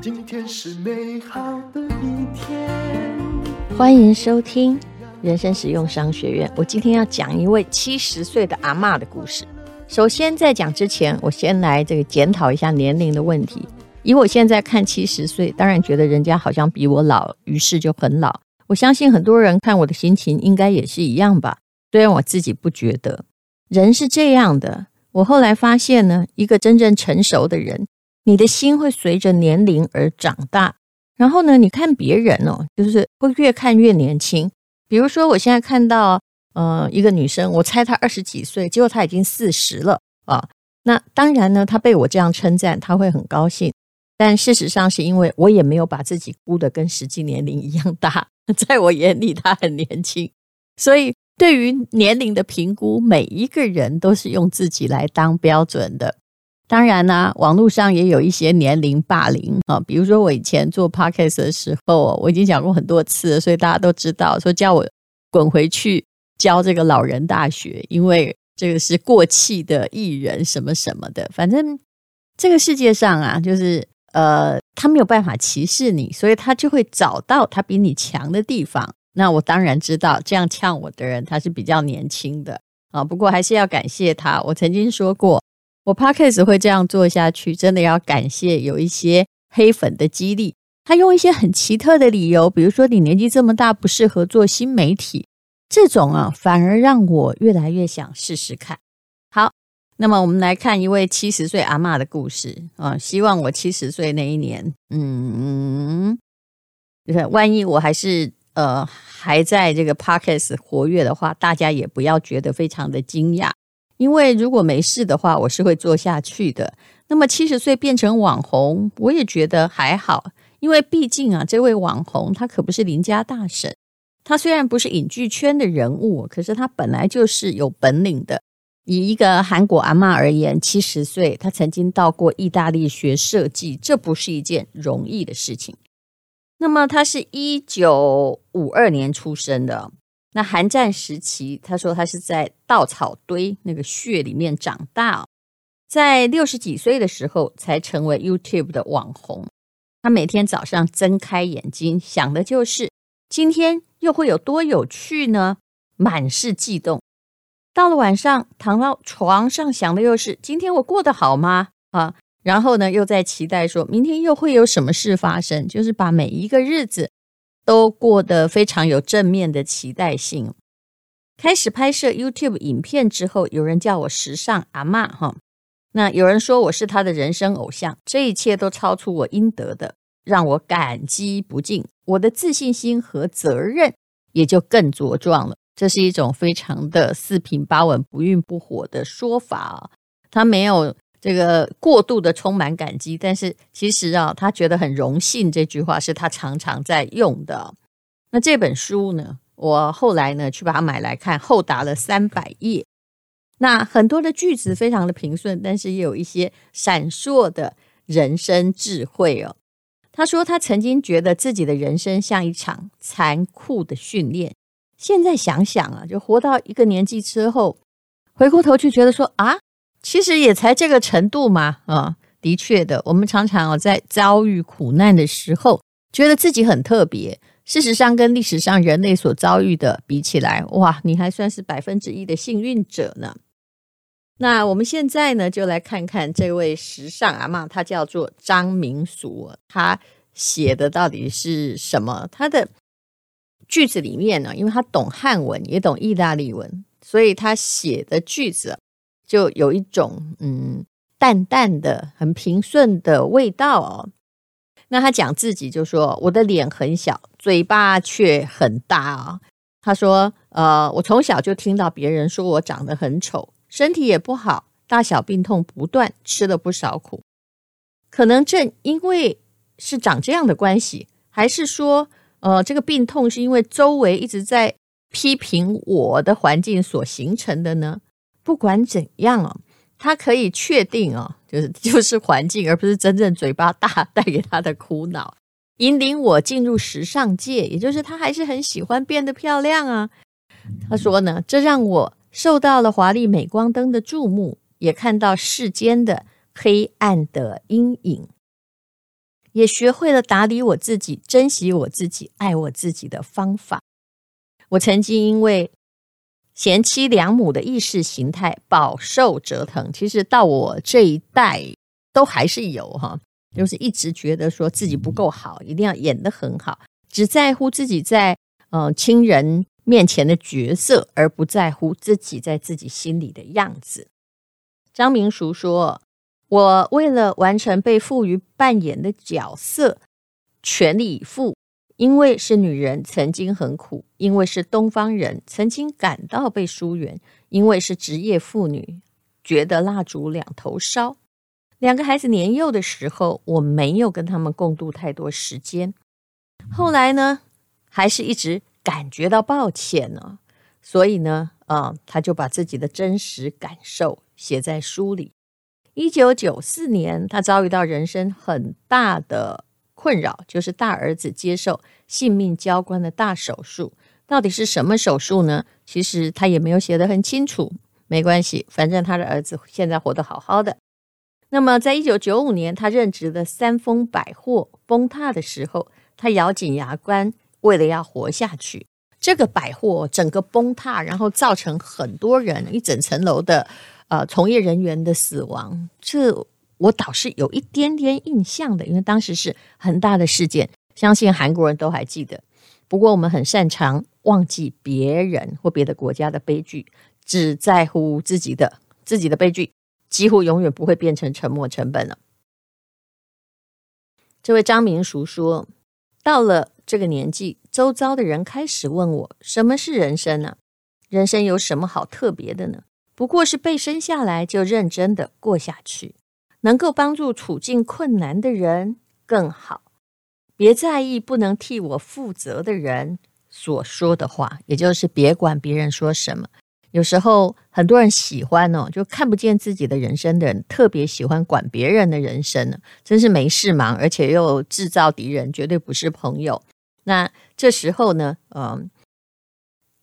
今天是美好的一天。欢迎收听人生实用商学院。我今天要讲一位七十岁的阿嬷的故事。首先，在讲之前，我先来这个检讨一下年龄的问题。以我现在看七十岁，当然觉得人家好像比我老，于是就很老。我相信很多人看我的心情应该也是一样吧。虽然我自己不觉得。人是这样的，我后来发现呢，一个真正成熟的人，你的心会随着年龄而长大。然后呢，你看别人哦，就是会越看越年轻。比如说，我现在看到呃一个女生，我猜她二十几岁，结果她已经四十了啊。那当然呢，她被我这样称赞，她会很高兴。但事实上，是因为我也没有把自己估得跟实际年龄一样大，在我眼里她很年轻。所以，对于年龄的评估，每一个人都是用自己来当标准的。当然呢，网络上也有一些年龄霸凌啊，比如说我以前做 podcast 的时候，我已经讲过很多次，所以大家都知道，说叫我滚回去教这个老人大学，因为这个是过气的艺人什么什么的。反正这个世界上啊，就是呃，他没有办法歧视你，所以他就会找到他比你强的地方。那我当然知道，这样呛我的人他是比较年轻的啊，不过还是要感谢他。我曾经说过。我 Podcast 会这样做下去，真的要感谢有一些黑粉的激励。他用一些很奇特的理由，比如说你年纪这么大不适合做新媒体，这种啊，反而让我越来越想试试看。好，那么我们来看一位七十岁阿嬷的故事啊。希望我七十岁那一年，嗯，就是万一我还是呃还在这个 Podcast 活跃的话，大家也不要觉得非常的惊讶。因为如果没事的话，我是会做下去的。那么七十岁变成网红，我也觉得还好，因为毕竟啊，这位网红他可不是邻家大婶，他虽然不是影剧圈的人物，可是他本来就是有本领的。以一个韩国阿嬷而言，七十岁，他曾经到过意大利学设计，这不是一件容易的事情。那么他是一九五二年出生的。那韩战时期，他说他是在稻草堆那个穴里面长大，在六十几岁的时候才成为 YouTube 的网红。他每天早上睁开眼睛想的就是今天又会有多有趣呢？满是悸动。到了晚上躺到床上想的又是今天我过得好吗？啊，然后呢又在期待说明天又会有什么事发生，就是把每一个日子。都过得非常有正面的期待性。开始拍摄 YouTube 影片之后，有人叫我时尚阿嬷哈，那有人说我是他的人生偶像，这一切都超出我应得的，让我感激不尽。我的自信心和责任也就更茁壮了。这是一种非常的四平八稳、不温不火的说法啊，他没有。这个过度的充满感激，但是其实啊，他觉得很荣幸。这句话是他常常在用的。那这本书呢，我后来呢去把它买来看，厚达了三百页。那很多的句子非常的平顺，但是也有一些闪烁的人生智慧哦。他说他曾经觉得自己的人生像一场残酷的训练，现在想想啊，就活到一个年纪之后，回过头去觉得说啊。其实也才这个程度嘛，啊，的确的，我们常常啊在遭遇苦难的时候，觉得自己很特别。事实上，跟历史上人类所遭遇的比起来，哇，你还算是百分之一的幸运者呢。那我们现在呢，就来看看这位时尚阿嬷，她叫做张明淑，她写的到底是什么？她的句子里面呢，因为她懂汉文，也懂意大利文，所以她写的句子。就有一种嗯淡淡的、很平顺的味道哦。那他讲自己就说：“我的脸很小，嘴巴却很大啊。”他说：“呃，我从小就听到别人说我长得很丑，身体也不好，大小病痛不断，吃了不少苦。可能正因为是长这样的关系，还是说，呃，这个病痛是因为周围一直在批评我的环境所形成的呢？”不管怎样哦，他可以确定哦，就是 就是环境，而不是真正嘴巴大带给他的苦恼，引领我进入时尚界，也就是他还是很喜欢变得漂亮啊。他说呢，这让我受到了华丽镁光灯的注目，也看到世间的黑暗的阴影，也学会了打理我自己、珍惜我自己、爱我自己的方法。我曾经因为贤妻良母的意识形态饱受折腾，其实到我这一代都还是有哈，就是一直觉得说自己不够好，一定要演得很好，只在乎自己在呃亲人面前的角色，而不在乎自己在自己心里的样子。张明淑说：“我为了完成被赋予扮演的角色，全力以赴。”因为是女人，曾经很苦；因为是东方人，曾经感到被疏远；因为是职业妇女，觉得蜡烛两头烧。两个孩子年幼的时候，我没有跟他们共度太多时间。后来呢，还是一直感觉到抱歉呢。所以呢，啊，他就把自己的真实感受写在书里。一九九四年，他遭遇到人生很大的。困扰就是大儿子接受性命交关的大手术，到底是什么手术呢？其实他也没有写得很清楚。没关系，反正他的儿子现在活得好好的。那么，在一九九五年，他任职的三丰百货崩塌的时候，他咬紧牙关，为了要活下去。这个百货整个崩塌，然后造成很多人一整层楼的呃从业人员的死亡。这。我倒是有一点点印象的，因为当时是很大的事件，相信韩国人都还记得。不过我们很擅长忘记别人或别的国家的悲剧，只在乎自己的，自己的悲剧几乎永远不会变成沉没成本了。这位张明淑说：“到了这个年纪，周遭的人开始问我，什么是人生呢？人生有什么好特别的呢？不过是被生下来就认真的过下去。”能够帮助处境困难的人更好，别在意不能替我负责的人所说的话，也就是别管别人说什么。有时候很多人喜欢哦，就看不见自己的人生的人，特别喜欢管别人的人生呢，真是没事忙，而且又制造敌人，绝对不是朋友。那这时候呢，嗯。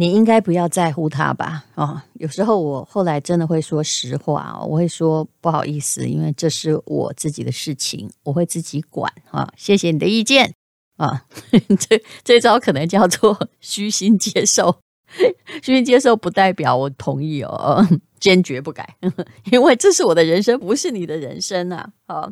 你应该不要在乎他吧？哦，有时候我后来真的会说实话，我会说不好意思，因为这是我自己的事情，我会自己管啊。谢谢你的意见啊，这这招可能叫做 虚心接受，虚心接受不代表我同意哦，坚决不改，因为这是我的人生，不是你的人生啊。好，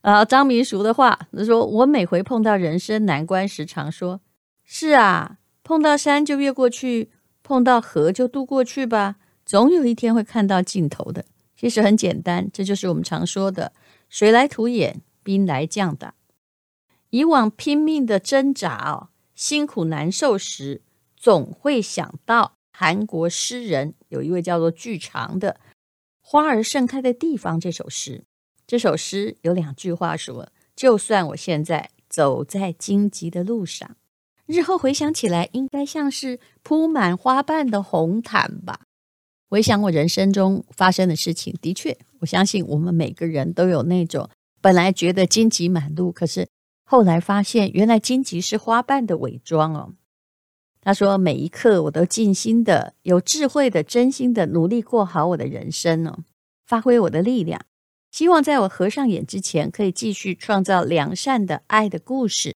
啊，张明淑的话，他说我每回碰到人生难关时，常说是啊。碰到山就越过去，碰到河就渡过去吧，总有一天会看到尽头的。其实很简单，这就是我们常说的“水来土掩，兵来将挡”。以往拼命的挣扎哦，辛苦难受时，总会想到韩国诗人有一位叫做巨长的《花儿盛开的地方》这首诗。这首诗有两句话说：“就算我现在走在荆棘的路上。”日后回想起来，应该像是铺满花瓣的红毯吧。回想我人生中发生的事情，的确，我相信我们每个人都有那种本来觉得荆棘满路，可是后来发现原来荆棘是花瓣的伪装哦。他说：“每一刻我都尽心的、有智慧的、真心的努力过好我的人生哦，发挥我的力量，希望在我合上眼之前，可以继续创造良善的爱的故事。”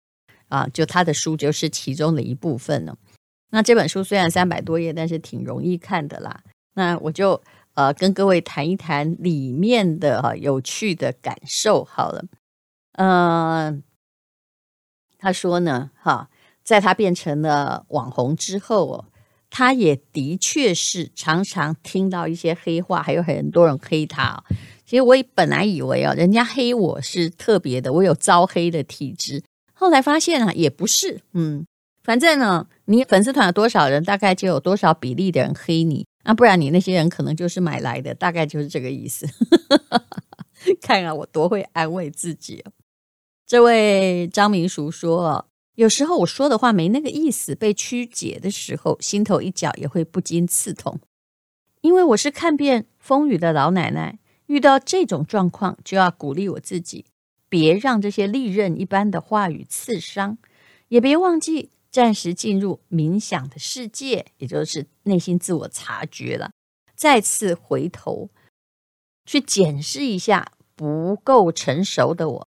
啊，就他的书就是其中的一部分呢。那这本书虽然三百多页，但是挺容易看的啦。那我就呃跟各位谈一谈里面的哈、有趣的感受好了。嗯、他说呢，哈、在他变成了网红之后哦，他也的确是常常听到一些黑话，还有很多人黑他。其实我也本来以为啊，人家黑我是特别的，我有招黑的体质。后来发现啊，也不是，嗯，反正呢，你粉丝团有多少人，大概就有多少比例的人黑你，啊，不然你那些人可能就是买来的，大概就是这个意思。看啊，我多会安慰自己。这位张明叔说，有时候我说的话没那个意思，被曲解的时候，心头一角也会不禁刺痛，因为我是看遍风雨的老奶奶，遇到这种状况就要鼓励我自己。别让这些利刃一般的话语刺伤，也别忘记暂时进入冥想的世界，也就是内心自我察觉了。再次回头，去检视一下不够成熟的我，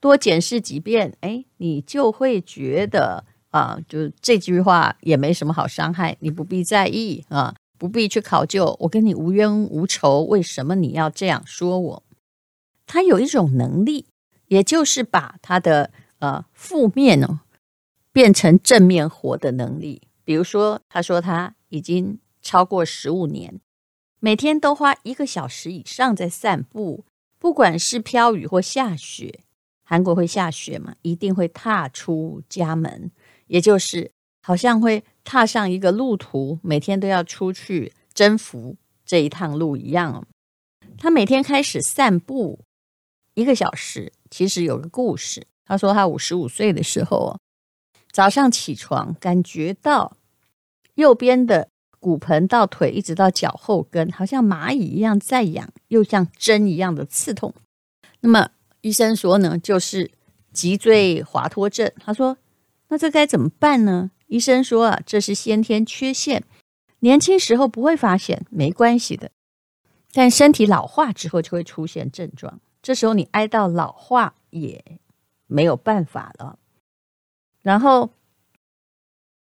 多检视几遍，哎，你就会觉得啊，就这句话也没什么好伤害，你不必在意啊，不必去考究，我跟你无冤无仇，为什么你要这样说我？他有一种能力，也就是把他的呃负面哦变成正面活的能力。比如说，他说他已经超过十五年，每天都花一个小时以上在散步，不管是飘雨或下雪，韩国会下雪嘛，一定会踏出家门，也就是好像会踏上一个路途，每天都要出去征服这一趟路一样。他每天开始散步一个小时，其实有个故事。他说他五十五岁的时候早上起床，感觉到右边的骨盆到腿一直到脚后跟，好像蚂蚁一样在痒，又像针一样的刺痛。那么医生说呢，就是脊椎滑脱症。他说，那这该怎么办呢？医生说啊，这是先天缺陷，年轻时候不会发现，没关系的。但身体老化之后就会出现症状，这时候你挨到老化也没有办法了。然后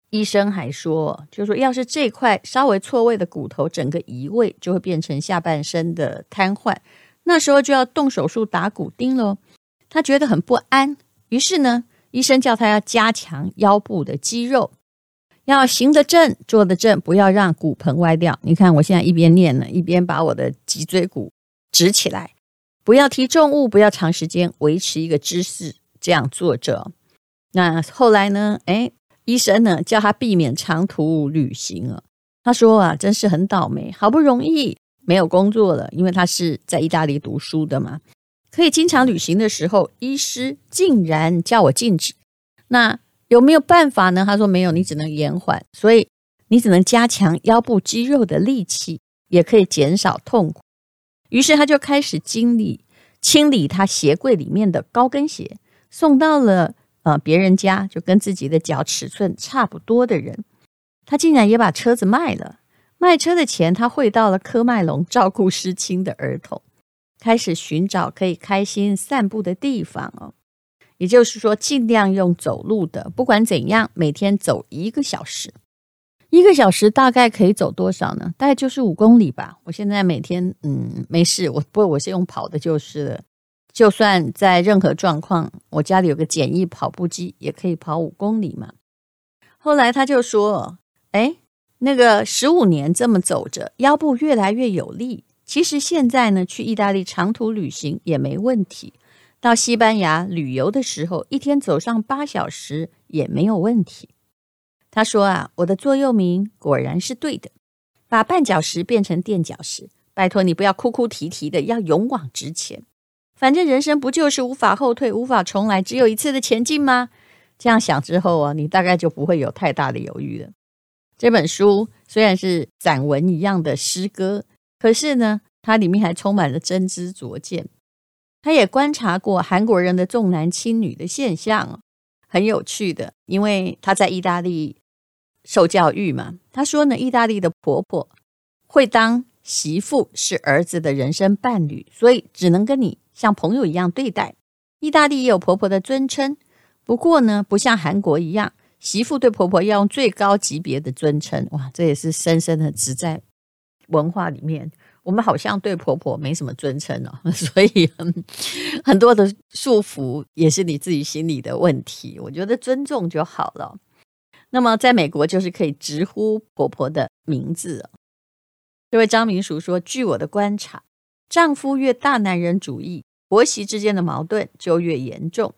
医生还说，就是说，要是这块稍微错位的骨头整个移位，就会变成下半身的瘫痪，那时候就要动手术打骨钉喽。他觉得很不安，于是呢，医生叫他要加强腰部的肌肉，要行得正，坐得正，不要让骨盆歪掉。你看，我现在一边念呢，一边把我的脊椎骨直起来，不要提重物，不要长时间维持一个姿势这样坐着。那后来呢？哎，医生呢叫他避免长途旅行了。他说啊，真是很倒霉，好不容易没有工作了，因为他是在意大利读书的嘛，可以经常旅行的时候，医师竟然叫我禁止。那有没有办法呢？他说没有，你只能延缓，所以你只能加强腰部肌肉的力气，也可以减少痛苦。于是他就开始清理清理他鞋柜里面的高跟鞋，送到了。呃，别人家就跟自己的脚尺寸差不多的人，他竟然也把车子卖了。卖车的钱，他汇到了科麦隆照顾失亲的儿童，开始寻找可以开心散步的地方哦。也就是说，尽量用走路的，不管怎样，每天走一个小时。一个小时大概可以走多少呢？大概就是五公里吧。我现在每天嗯没事，我不过我是用跑的，就是了。就算在任何状况，我家里有个简易跑步机，也可以跑五公里嘛。后来他就说：“哎，那个十五年这么走着，腰部越来越有力。其实现在呢，去意大利长途旅行也没问题。到西班牙旅游的时候，一天走上八小时也没有问题。”他说：“啊，我的座右铭果然是对的，把绊脚石变成垫脚石。拜托你不要哭哭啼啼的，要勇往直前。”反正人生不就是无法后退、无法重来，只有一次的前进吗？这样想之后啊，你大概就不会有太大的犹豫了。这本书虽然是散文一样的诗歌，可是呢，它里面还充满了真知灼见。他也观察过韩国人的重男轻女的现象，很有趣的。因为他在意大利受教育嘛，他说呢，意大利的婆婆会当媳妇，是儿子的人生伴侣，所以只能跟你。像朋友一样对待。意大利也有婆婆的尊称，不过呢，不像韩国一样，媳妇对婆婆要用最高级别的尊称。哇，这也是深深的植在文化里面。我们好像对婆婆没什么尊称哦，所以 很多的束缚也是你自己心里的问题。我觉得尊重就好了。那么在美国，就是可以直呼婆婆的名字。这位张明淑说：“据我的观察。”丈夫越大男人主义，婆媳之间的矛盾就越严重。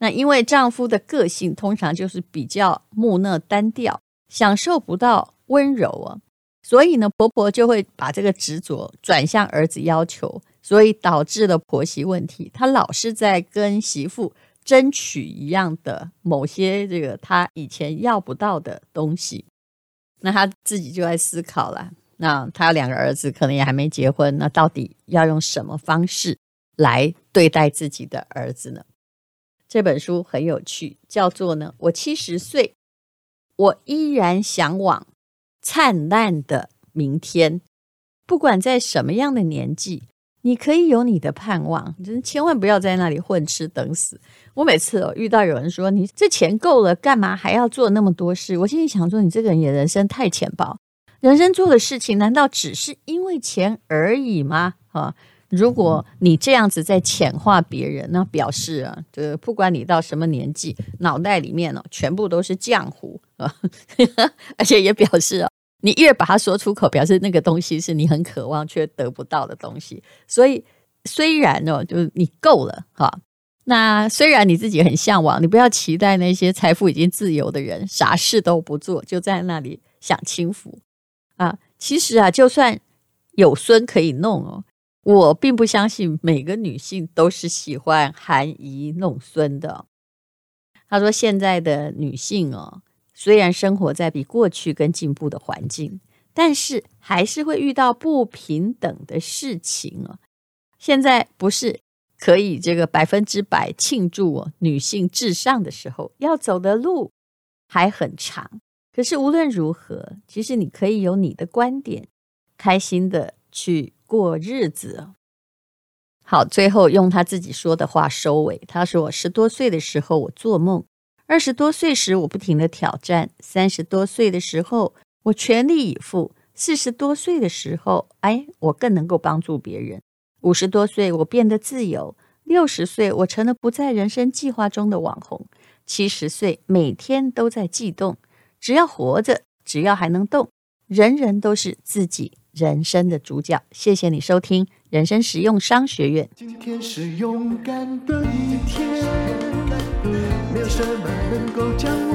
那因为丈夫的个性通常就是比较木讷单调，享受不到温柔啊，所以呢，婆婆就会把这个执着转向儿子要求，所以导致了婆媳问题。她老是在跟媳妇争取一样的某些这个他以前要不到的东西，那他自己就在思考了。那他两个儿子可能也还没结婚，那到底要用什么方式来对待自己的儿子呢？这本书很有趣，叫做呢，我七十岁，我依然向往灿烂的明天。不管在什么样的年纪，你可以有你的盼望，就是千万不要在那里混吃等死。我每次哦遇到有人说，你这钱够了，干嘛还要做那么多事？我心里想说，你这个人也人生太浅薄，人生做的事情难道只是因为钱而已吗？啊，如果你这样子在浅化别人，那表示啊，这不管你到什么年纪，脑袋里面哦全部都是浆糊啊，而且也表示啊。你越把它说出口，表示那个东西是你很渴望却得不到的东西。所以虽然哦，就是你够了哈，那虽然你自己很向往，你不要期待那些财富已经自由的人啥事都不做，就在那里享清福啊。其实啊，就算有孙可以弄哦，我并不相信每个女性都是喜欢含饴弄孙的。他说现在的女性哦。虽然生活在比过去更进步的环境，但是还是会遇到不平等的事情啊。现在不是可以这个百分之百庆祝女性至上的时候，要走的路还很长。可是无论如何，其实你可以有你的观点，开心的去过日子。好，最后用他自己说的话收尾。他说：“我十多岁的时候，我做梦。”二十多岁时，我不停地挑战；三十多岁的时候，我全力以赴；四十多岁的时候，哎，我更能够帮助别人；五十多岁，我变得自由；六十岁，我成了不在人生计划中的网红；七十岁，每天都在悸动。只要活着，只要还能动，人人都是自己人生的主角。谢谢你收听人生实用商学院。今天是勇敢的一天。有什么能够将我